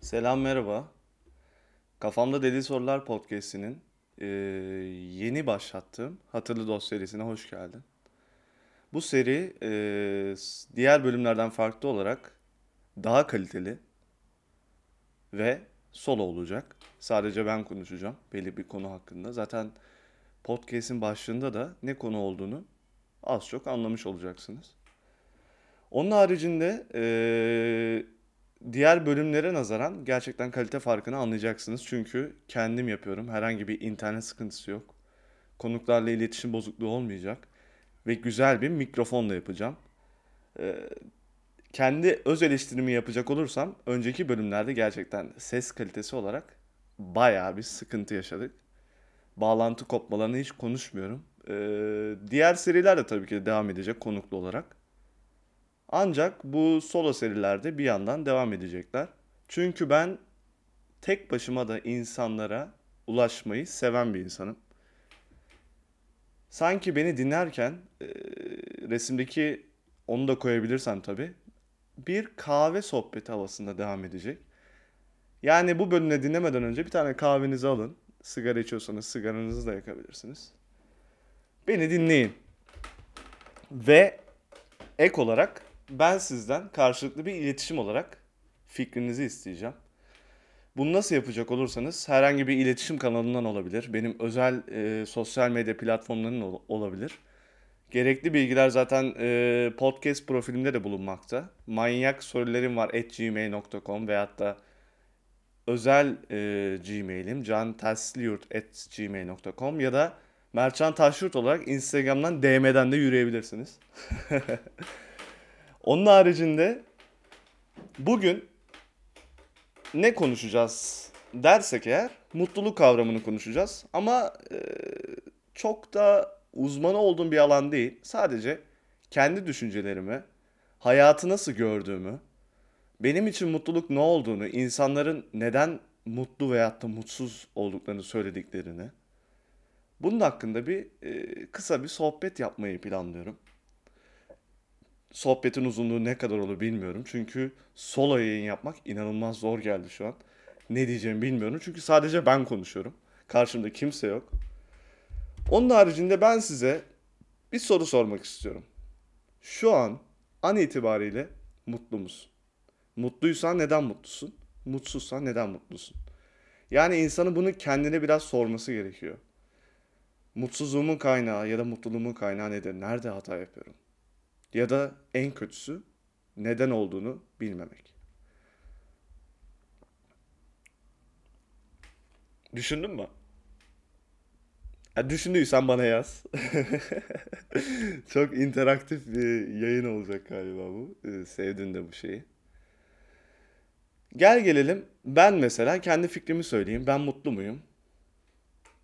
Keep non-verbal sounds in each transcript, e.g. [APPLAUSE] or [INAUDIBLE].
Selam merhaba. Kafamda Deli Sorular podcast'inin eee, yeni başlattığım Hatırlı Dost serisine hoş geldin. Bu seri s- diğer bölümlerden farklı olarak daha kaliteli ve solo olacak. Sadece ben konuşacağım belli bir konu hakkında. Zaten podcast'in başlığında da ne konu olduğunu az çok anlamış olacaksınız. Onun haricinde eee, diğer bölümlere nazaran gerçekten kalite farkını anlayacaksınız. Çünkü kendim yapıyorum. Herhangi bir internet sıkıntısı yok. Konuklarla iletişim bozukluğu olmayacak. Ve güzel bir mikrofonla yapacağım. Eee, kendi öz eleştirimi yapacak olursam önceki bölümlerde gerçekten ses kalitesi olarak bayağı bir sıkıntı yaşadık. Bağlantı kopmalarını hiç konuşmuyorum. Eee, diğer seriler de tabii ki de devam edecek konuklu olarak. Ancak bu solo serilerde bir yandan devam edecekler. Çünkü ben tek başıma da insanlara ulaşmayı seven bir insanım. Sanki beni dinlerken e, resimdeki onu da koyabilirsem tabii bir kahve sohbeti havasında devam edecek. Yani bu bölümü dinlemeden önce bir tane kahvenizi alın. Sigara içiyorsanız sigaranızı da yakabilirsiniz. Beni dinleyin. Ve Ek olarak ben sizden karşılıklı bir iletişim olarak fikrinizi isteyeceğim. Bunu nasıl yapacak olursanız herhangi bir iletişim kanalından olabilir. Benim özel e, sosyal medya platformlarının ol- olabilir. Gerekli bilgiler zaten e, podcast profilimde de bulunmakta. Manyak sorularım var at gmail.com veyahut da özel e, gmailim cantasliyurt at gmail.com ya da Mertcan Taşyurt olarak Instagram'dan DM'den de yürüyebilirsiniz. [LAUGHS] Onun haricinde bugün ne konuşacağız dersek eğer mutluluk kavramını konuşacağız. Ama e, çok da uzmanı olduğum bir alan değil. Sadece kendi düşüncelerimi, hayatı nasıl gördüğümü, benim için mutluluk ne olduğunu, insanların neden mutlu veyahut da mutsuz olduklarını söylediklerini, bunun hakkında bir e, kısa bir sohbet yapmayı planlıyorum. Sohbetin uzunluğu ne kadar olur bilmiyorum. Çünkü solo yayın yapmak inanılmaz zor geldi şu an. Ne diyeceğimi bilmiyorum. Çünkü sadece ben konuşuyorum. Karşımda kimse yok. Onun haricinde ben size bir soru sormak istiyorum. Şu an an itibariyle mutlu musun? Mutluysan neden mutlusun? Mutsuzsan neden mutlusun? Yani insanın bunu kendine biraz sorması gerekiyor. Mutsuzluğumun kaynağı ya da mutluluğumun kaynağı nedir? Nerede hata yapıyorum? Ya da en kötüsü neden olduğunu bilmemek. Düşündün mü? Ya düşündüysen bana yaz. [LAUGHS] Çok interaktif bir yayın olacak galiba bu. Ee, sevdin de bu şeyi. Gel gelelim ben mesela kendi fikrimi söyleyeyim. Ben mutlu muyum?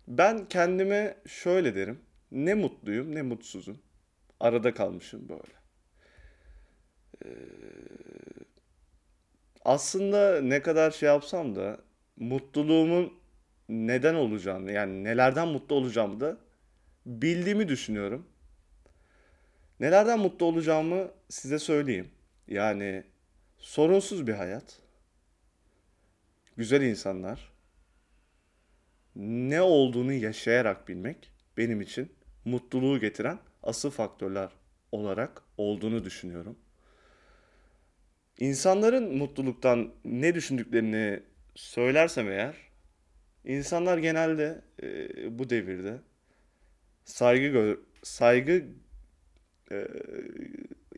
Ben kendime şöyle derim. Ne mutluyum ne mutsuzum. Arada kalmışım böyle. Aslında ne kadar şey yapsam da mutluluğumun neden olacağını yani nelerden mutlu olacağımı da bildiğimi düşünüyorum. Nelerden mutlu olacağımı size söyleyeyim. Yani sorunsuz bir hayat, güzel insanlar, ne olduğunu yaşayarak bilmek benim için mutluluğu getiren asıl faktörler olarak olduğunu düşünüyorum. İnsanların mutluluktan ne düşündüklerini söylersem eğer, insanlar genelde e, bu devirde saygı gö- saygı e,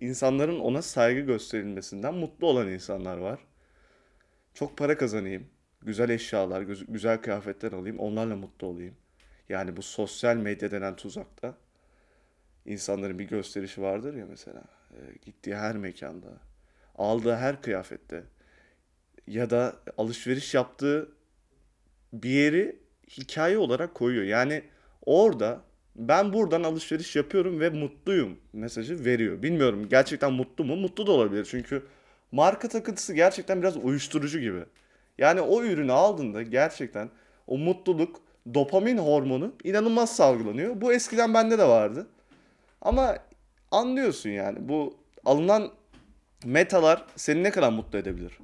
insanların ona saygı gösterilmesinden mutlu olan insanlar var. Çok para kazanayım, güzel eşyalar, güz- güzel kıyafetler alayım, onlarla mutlu olayım. Yani bu sosyal medya denen tuzakta insanların bir gösterişi vardır ya mesela. E, gittiği her mekanda, aldığı her kıyafette ya da alışveriş yaptığı bir yeri hikaye olarak koyuyor. Yani orada ben buradan alışveriş yapıyorum ve mutluyum mesajı veriyor. Bilmiyorum gerçekten mutlu mu? Mutlu da olabilir. Çünkü marka takıntısı gerçekten biraz uyuşturucu gibi. Yani o ürünü aldığında gerçekten o mutluluk, dopamin hormonu inanılmaz salgılanıyor. Bu eskiden bende de vardı. Ama anlıyorsun yani bu alınan metalar seni ne kadar mutlu edebilir?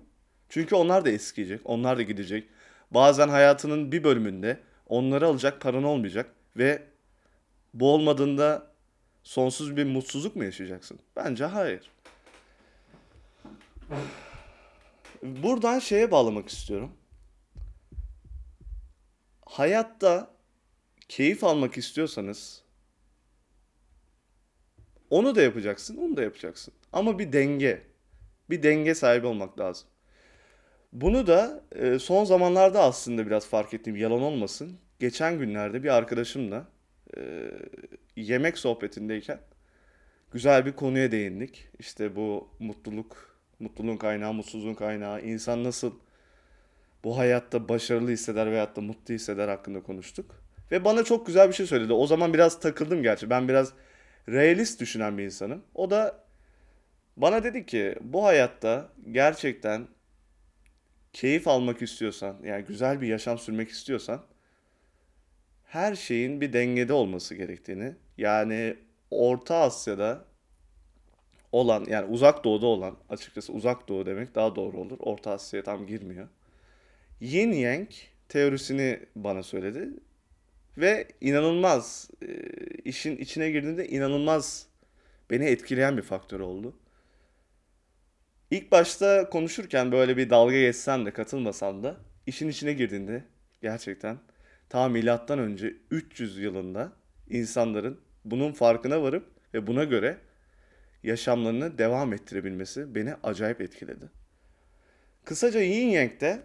Çünkü onlar da eskiyecek, onlar da gidecek. Bazen hayatının bir bölümünde onları alacak paran olmayacak ve bu olmadığında sonsuz bir mutsuzluk mu yaşayacaksın? Bence hayır. Buradan şeye bağlamak istiyorum. Hayatta keyif almak istiyorsanız onu da yapacaksın, onu da yapacaksın. Ama bir denge, bir denge sahibi olmak lazım. Bunu da e, son zamanlarda aslında biraz fark ettiğim yalan olmasın. Geçen günlerde bir arkadaşımla e, yemek sohbetindeyken güzel bir konuya değindik. İşte bu mutluluk, mutluluğun kaynağı, mutsuzluğun kaynağı, insan nasıl bu hayatta başarılı hisseder veyahut da mutlu hisseder hakkında konuştuk. Ve bana çok güzel bir şey söyledi. O zaman biraz takıldım gerçi. Ben biraz realist düşünen bir insanım. O da bana dedi ki bu hayatta gerçekten keyif almak istiyorsan, yani güzel bir yaşam sürmek istiyorsan her şeyin bir dengede olması gerektiğini, yani Orta Asya'da olan, yani Uzak Doğu'da olan, açıkçası Uzak Doğu demek daha doğru olur. Orta Asya'ya tam girmiyor. Yin Yang teorisini bana söyledi ve inanılmaz e, işin içine girdiğinde inanılmaz beni etkileyen bir faktör oldu. İlk başta konuşurken böyle bir dalga geçsem de katılmasam da işin içine girdiğinde gerçekten ta milattan önce 300 yılında insanların bunun farkına varıp ve buna göre yaşamlarını devam ettirebilmesi beni acayip etkiledi. Kısaca Yin Yang'de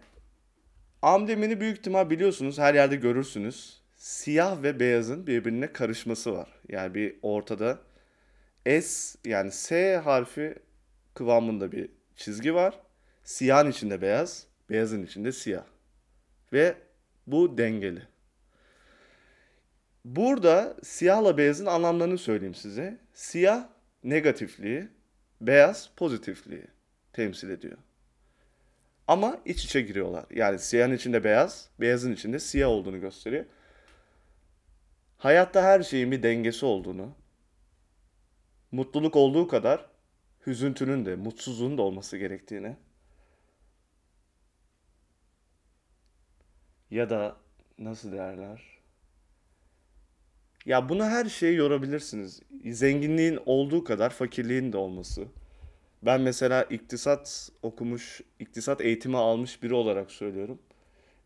amblemini büyük ihtimal biliyorsunuz her yerde görürsünüz. Siyah ve beyazın birbirine karışması var. Yani bir ortada S yani S harfi kıvamında bir çizgi var. Siyahın içinde beyaz, beyazın içinde siyah. Ve bu dengeli. Burada siyahla beyazın anlamlarını söyleyeyim size. Siyah negatifliği, beyaz pozitifliği temsil ediyor. Ama iç içe giriyorlar. Yani siyahın içinde beyaz, beyazın içinde siyah olduğunu gösteriyor. Hayatta her şeyin bir dengesi olduğunu, mutluluk olduğu kadar hüzüntünün de, mutsuzluğun da olması gerektiğini ya da nasıl derler? Ya bunu her şeye yorabilirsiniz. Zenginliğin olduğu kadar fakirliğin de olması. Ben mesela iktisat okumuş, iktisat eğitimi almış biri olarak söylüyorum.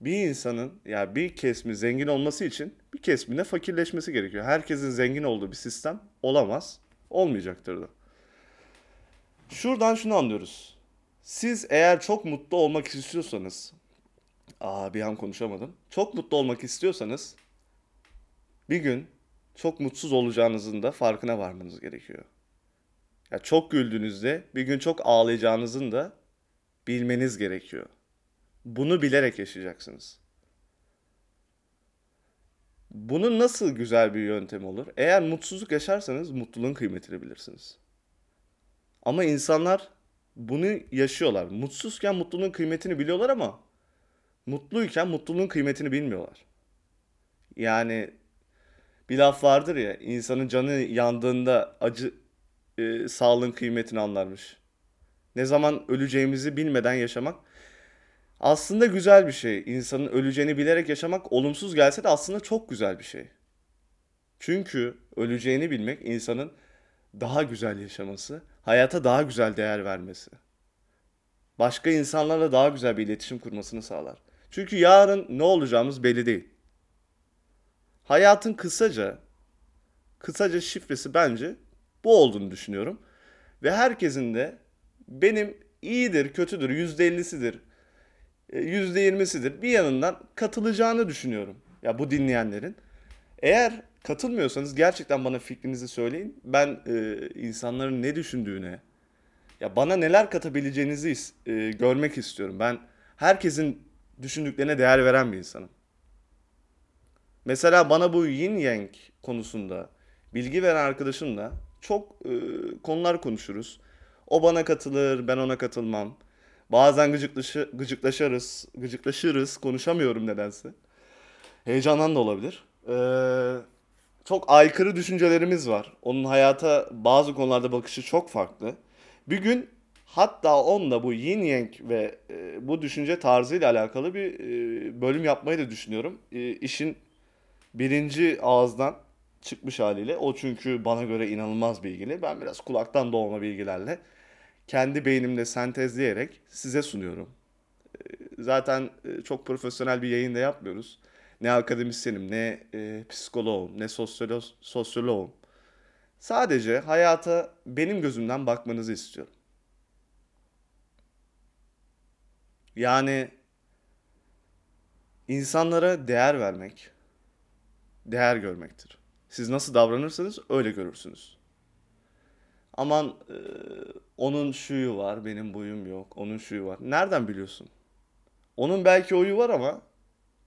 Bir insanın ya yani bir kesmi zengin olması için bir kesmine fakirleşmesi gerekiyor. Herkesin zengin olduğu bir sistem olamaz. Olmayacaktır da. Şuradan şunu anlıyoruz. Siz eğer çok mutlu olmak istiyorsanız, aa bir an konuşamadım. Çok mutlu olmak istiyorsanız bir gün çok mutsuz olacağınızın da farkına varmanız gerekiyor. Ya çok güldüğünüzde bir gün çok ağlayacağınızın da bilmeniz gerekiyor. Bunu bilerek yaşayacaksınız. Bunun nasıl güzel bir yöntem olur? Eğer mutsuzluk yaşarsanız mutluluğun kıymetini bilirsiniz. Ama insanlar bunu yaşıyorlar. Mutsuzken mutluluğun kıymetini biliyorlar ama mutluyken mutluluğun kıymetini bilmiyorlar. Yani bir laf vardır ya insanın canı yandığında acı e, sağlığın kıymetini anlarmış. Ne zaman öleceğimizi bilmeden yaşamak aslında güzel bir şey. İnsanın öleceğini bilerek yaşamak olumsuz gelse de aslında çok güzel bir şey. Çünkü öleceğini bilmek insanın daha güzel yaşaması, hayata daha güzel değer vermesi. Başka insanlarla daha güzel bir iletişim kurmasını sağlar. Çünkü yarın ne olacağımız belli değil. Hayatın kısaca kısaca şifresi bence bu olduğunu düşünüyorum. Ve herkesin de benim iyidir, kötüdür, yüzde ellisidir, e, yüzde yirmisidir bir yanından katılacağını düşünüyorum. Ya bu dinleyenlerin. Eğer katılmıyorsanız gerçekten bana fikrinizi söyleyin. Ben e, insanların ne düşündüğüne, ya bana neler katabileceğinizi e, görmek istiyorum. Ben herkesin düşündüklerine değer veren bir insanım. Mesela bana bu yin yang konusunda bilgi veren arkadaşımla çok e, konular konuşuruz. O bana katılır, ben ona katılmam. Bazen gıcıklaşı, gıcıklaşırız, gıcıklaşırız, konuşamıyorum nedense. Heyecandan da olabilir. Ee, çok aykırı düşüncelerimiz var. Onun hayata bazı konularda bakışı çok farklı. Bir gün Hatta onunla bu yin yang ve e, bu düşünce tarzıyla alakalı bir e, bölüm yapmayı da düşünüyorum. E, işin birinci ağızdan çıkmış haliyle. O çünkü bana göre inanılmaz bilgili. Ben biraz kulaktan dolma bilgilerle kendi beynimde sentezleyerek size sunuyorum. Zaten e, çok profesyonel bir yayın da yapmıyoruz. Ne akademisyenim, ne e, psikoloğum, ne sosyolo sosyoloğum. Sadece hayata benim gözümden bakmanızı istiyorum. Yani insanlara değer vermek, değer görmektir. Siz nasıl davranırsanız öyle görürsünüz. Aman e, onun şuyu var, benim buyum yok, onun şuyu var. Nereden biliyorsun? Onun belki oyu var ama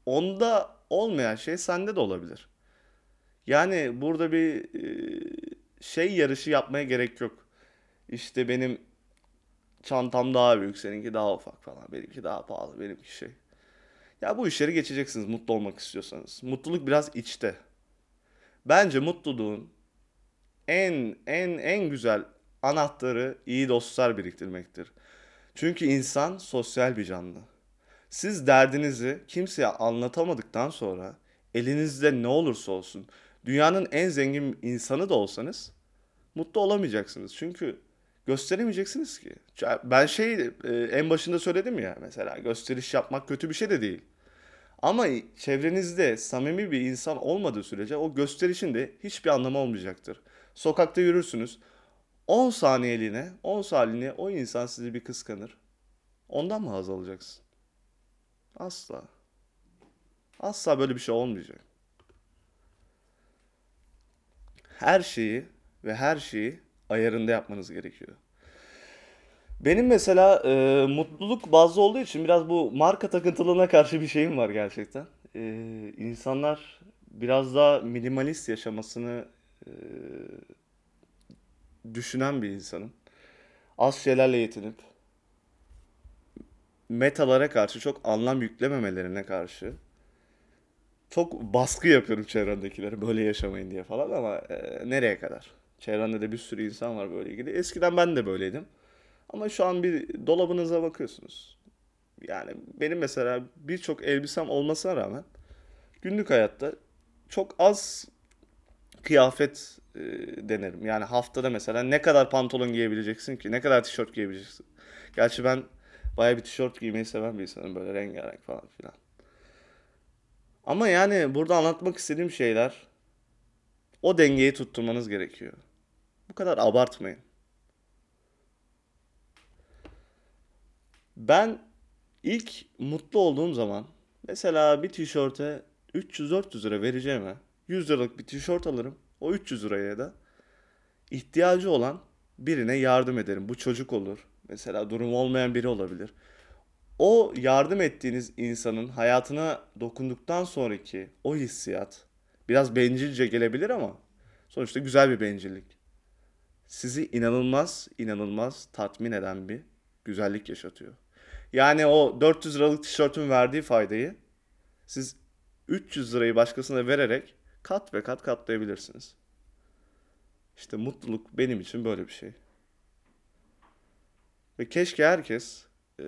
onda olmayan şey sende de olabilir. Yani burada bir e, şey yarışı yapmaya gerek yok. İşte benim çantam daha büyük, seninki daha ufak falan. Benimki daha pahalı, benimki şey. Ya bu işleri geçeceksiniz mutlu olmak istiyorsanız. Mutluluk biraz içte. Bence mutluluğun en en en güzel anahtarı iyi dostlar biriktirmektir. Çünkü insan sosyal bir canlı. Siz derdinizi kimseye anlatamadıktan sonra elinizde ne olursa olsun dünyanın en zengin insanı da olsanız mutlu olamayacaksınız. Çünkü gösteremeyeceksiniz ki. Ben şey e, en başında söyledim ya mesela gösteriş yapmak kötü bir şey de değil. Ama çevrenizde samimi bir insan olmadığı sürece o gösterişin de hiçbir anlamı olmayacaktır. Sokakta yürürsünüz. 10 saniyeliğine, 10 saniyeliğine o insan sizi bir kıskanır. Ondan mı haz alacaksın? Asla. Asla böyle bir şey olmayacak. Her şeyi ve her şeyi ayarında yapmanız gerekiyor. Benim mesela e, mutluluk bazlı olduğu için biraz bu marka takıntılığına karşı bir şeyim var gerçekten. E, insanlar biraz daha minimalist yaşamasını e, düşünen bir insanım. Az şeylerle yetinip metalara karşı çok anlam yüklememelerine karşı çok baskı yapıyorum çevremdekilere böyle yaşamayın diye falan ama e, nereye kadar? Çevremde de bir sürü insan var böyle ilgili. Eskiden ben de böyleydim. Ama şu an bir dolabınıza bakıyorsunuz. Yani benim mesela birçok elbisem olmasına rağmen günlük hayatta çok az kıyafet e, denerim. Yani haftada mesela ne kadar pantolon giyebileceksin ki? Ne kadar tişört giyebileceksin? Gerçi ben baya bir tişört giymeyi seven bir insanım. Böyle rengarenk falan filan. Ama yani burada anlatmak istediğim şeyler o dengeyi tutturmanız gerekiyor. Bu kadar abartmayın. Ben ilk mutlu olduğum zaman mesela bir tişörte 300-400 lira vereceğime 100 liralık bir tişört alırım. O 300 liraya da ihtiyacı olan birine yardım ederim. Bu çocuk olur. Mesela durumu olmayan biri olabilir. O yardım ettiğiniz insanın hayatına dokunduktan sonraki o hissiyat biraz bencilce gelebilir ama sonuçta güzel bir bencillik. Sizi inanılmaz inanılmaz tatmin eden bir güzellik yaşatıyor. Yani o 400 liralık tişörtün verdiği faydayı siz 300 lirayı başkasına vererek kat ve kat katlayabilirsiniz. İşte mutluluk benim için böyle bir şey. Ve keşke herkes e,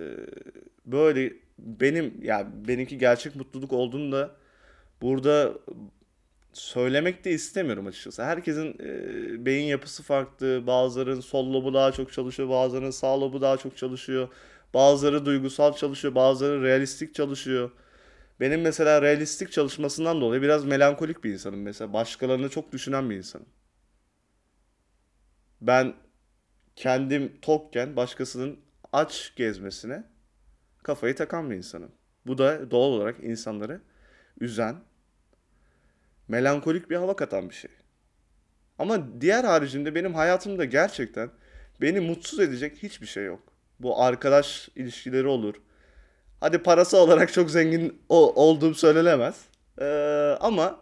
böyle benim ya yani benimki gerçek mutluluk olduğunu da burada söylemek de istemiyorum açıkçası. Herkesin e, beyin yapısı farklı. Bazılarının sol lobu daha çok çalışıyor, bazılarının sağ lobu daha çok çalışıyor. Bazıları duygusal çalışıyor, bazıları realistik çalışıyor. Benim mesela realistik çalışmasından dolayı biraz melankolik bir insanım mesela. Başkalarını çok düşünen bir insanım. Ben kendim tokken başkasının aç gezmesine kafayı takan bir insanım. Bu da doğal olarak insanları üzen, melankolik bir hava katan bir şey. Ama diğer haricinde benim hayatımda gerçekten beni mutsuz edecek hiçbir şey yok. Bu arkadaş ilişkileri olur. Hadi parası olarak çok zengin olduğum söylenemez. Ee, ama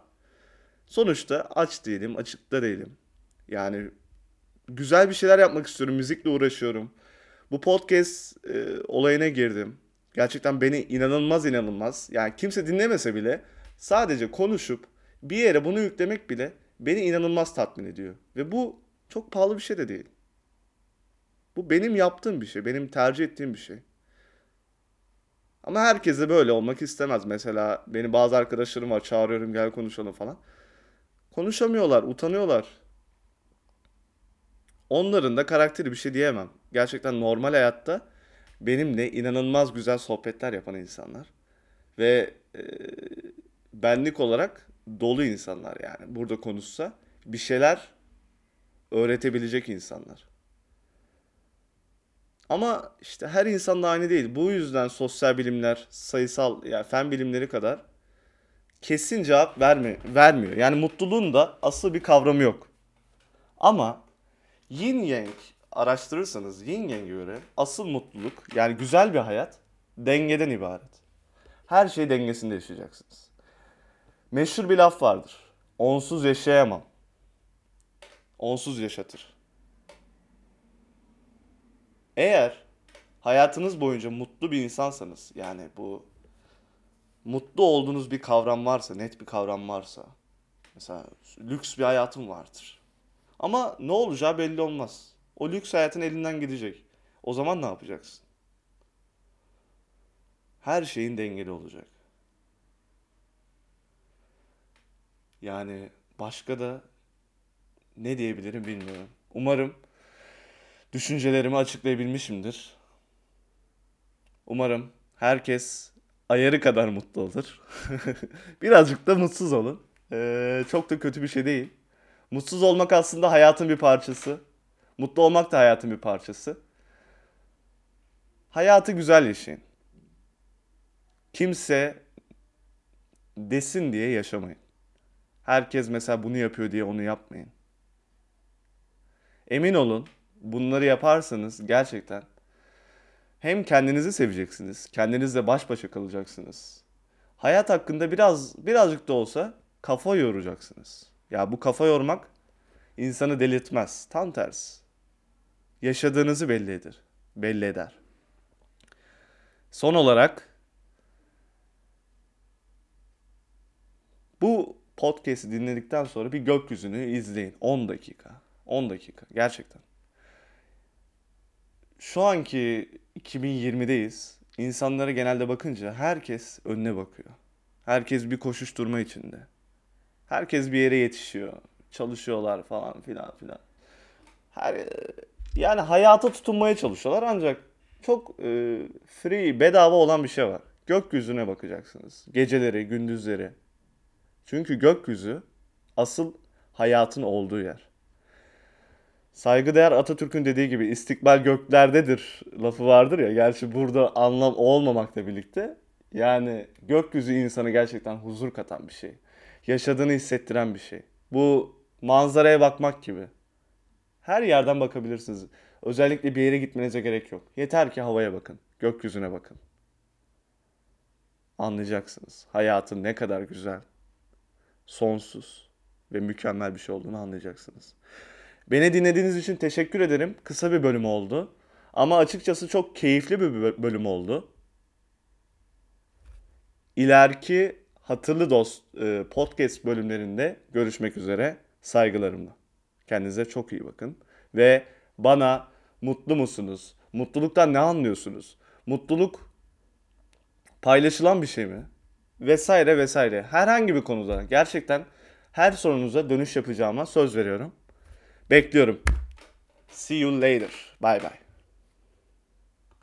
sonuçta aç değilim, açıkta değilim. Yani güzel bir şeyler yapmak istiyorum, müzikle uğraşıyorum. Bu podcast e, olayına girdim. Gerçekten beni inanılmaz inanılmaz. Yani kimse dinlemese bile sadece konuşup bir yere bunu yüklemek bile beni inanılmaz tatmin ediyor. Ve bu çok pahalı bir şey de değil. Bu benim yaptığım bir şey. Benim tercih ettiğim bir şey. Ama herkese böyle olmak istemez. Mesela beni bazı arkadaşlarım var çağırıyorum gel konuşalım falan. Konuşamıyorlar, utanıyorlar. Onların da karakteri bir şey diyemem. Gerçekten normal hayatta benimle inanılmaz güzel sohbetler yapan insanlar. Ve e, benlik olarak dolu insanlar yani. Burada konuşsa bir şeyler öğretebilecek insanlar. Ama işte her insan da aynı değil. Bu yüzden sosyal bilimler, sayısal yani fen bilimleri kadar kesin cevap vermi vermiyor. Yani mutluluğun da asıl bir kavramı yok. Ama yin yang araştırırsanız yin yang'e göre asıl mutluluk yani güzel bir hayat dengeden ibaret. Her şey dengesinde yaşayacaksınız. Meşhur bir laf vardır. Onsuz yaşayamam. Onsuz yaşatır. Eğer hayatınız boyunca mutlu bir insansanız yani bu mutlu olduğunuz bir kavram varsa, net bir kavram varsa mesela lüks bir hayatım vardır. Ama ne olacağı belli olmaz. O lüks hayatın elinden gidecek. O zaman ne yapacaksın? Her şeyin dengeli olacak. Yani başka da ne diyebilirim bilmiyorum. Umarım düşüncelerimi açıklayabilmişimdir. Umarım herkes ayarı kadar mutlu olur. [LAUGHS] Birazcık da mutsuz olun. Ee, çok da kötü bir şey değil. Mutsuz olmak aslında hayatın bir parçası. Mutlu olmak da hayatın bir parçası. Hayatı güzel yaşayın. Kimse desin diye yaşamayın. Herkes mesela bunu yapıyor diye onu yapmayın. Emin olun bunları yaparsanız gerçekten hem kendinizi seveceksiniz, kendinizle baş başa kalacaksınız. Hayat hakkında biraz birazcık da olsa kafa yoracaksınız. Ya bu kafa yormak insanı delirtmez. Tam tersi. Yaşadığınızı belli eder. Belli eder. Son olarak bu podcast'i dinledikten sonra bir gökyüzünü izleyin. 10 dakika. 10 dakika. Gerçekten. Şu anki 2020'deyiz. İnsanlara genelde bakınca herkes önüne bakıyor. Herkes bir koşuşturma içinde. Herkes bir yere yetişiyor. Çalışıyorlar falan filan filan. Her yani hayata tutunmaya çalışıyorlar ancak çok e, free, bedava olan bir şey var. Gökyüzüne bakacaksınız. Geceleri, gündüzleri. Çünkü gökyüzü asıl hayatın olduğu yer. Saygıdeğer Atatürk'ün dediği gibi istikbal göklerdedir lafı vardır ya. Gerçi burada anlam olmamakla birlikte yani gökyüzü insanı gerçekten huzur katan bir şey. Yaşadığını hissettiren bir şey. Bu manzaraya bakmak gibi. Her yerden bakabilirsiniz. Özellikle bir yere gitmenize gerek yok. Yeter ki havaya bakın, gökyüzüne bakın. Anlayacaksınız hayatın ne kadar güzel, sonsuz ve mükemmel bir şey olduğunu anlayacaksınız. Beni dinlediğiniz için teşekkür ederim. Kısa bir bölüm oldu. Ama açıkçası çok keyifli bir bölüm oldu. İleriki Hatırlı Dost e, podcast bölümlerinde görüşmek üzere. Saygılarımla. Kendinize çok iyi bakın. Ve bana mutlu musunuz? Mutluluktan ne anlıyorsunuz? Mutluluk paylaşılan bir şey mi? Vesaire vesaire. Herhangi bir konuda gerçekten her sorunuza dönüş yapacağıma söz veriyorum. Bekliyorum. See you later. Bye bye.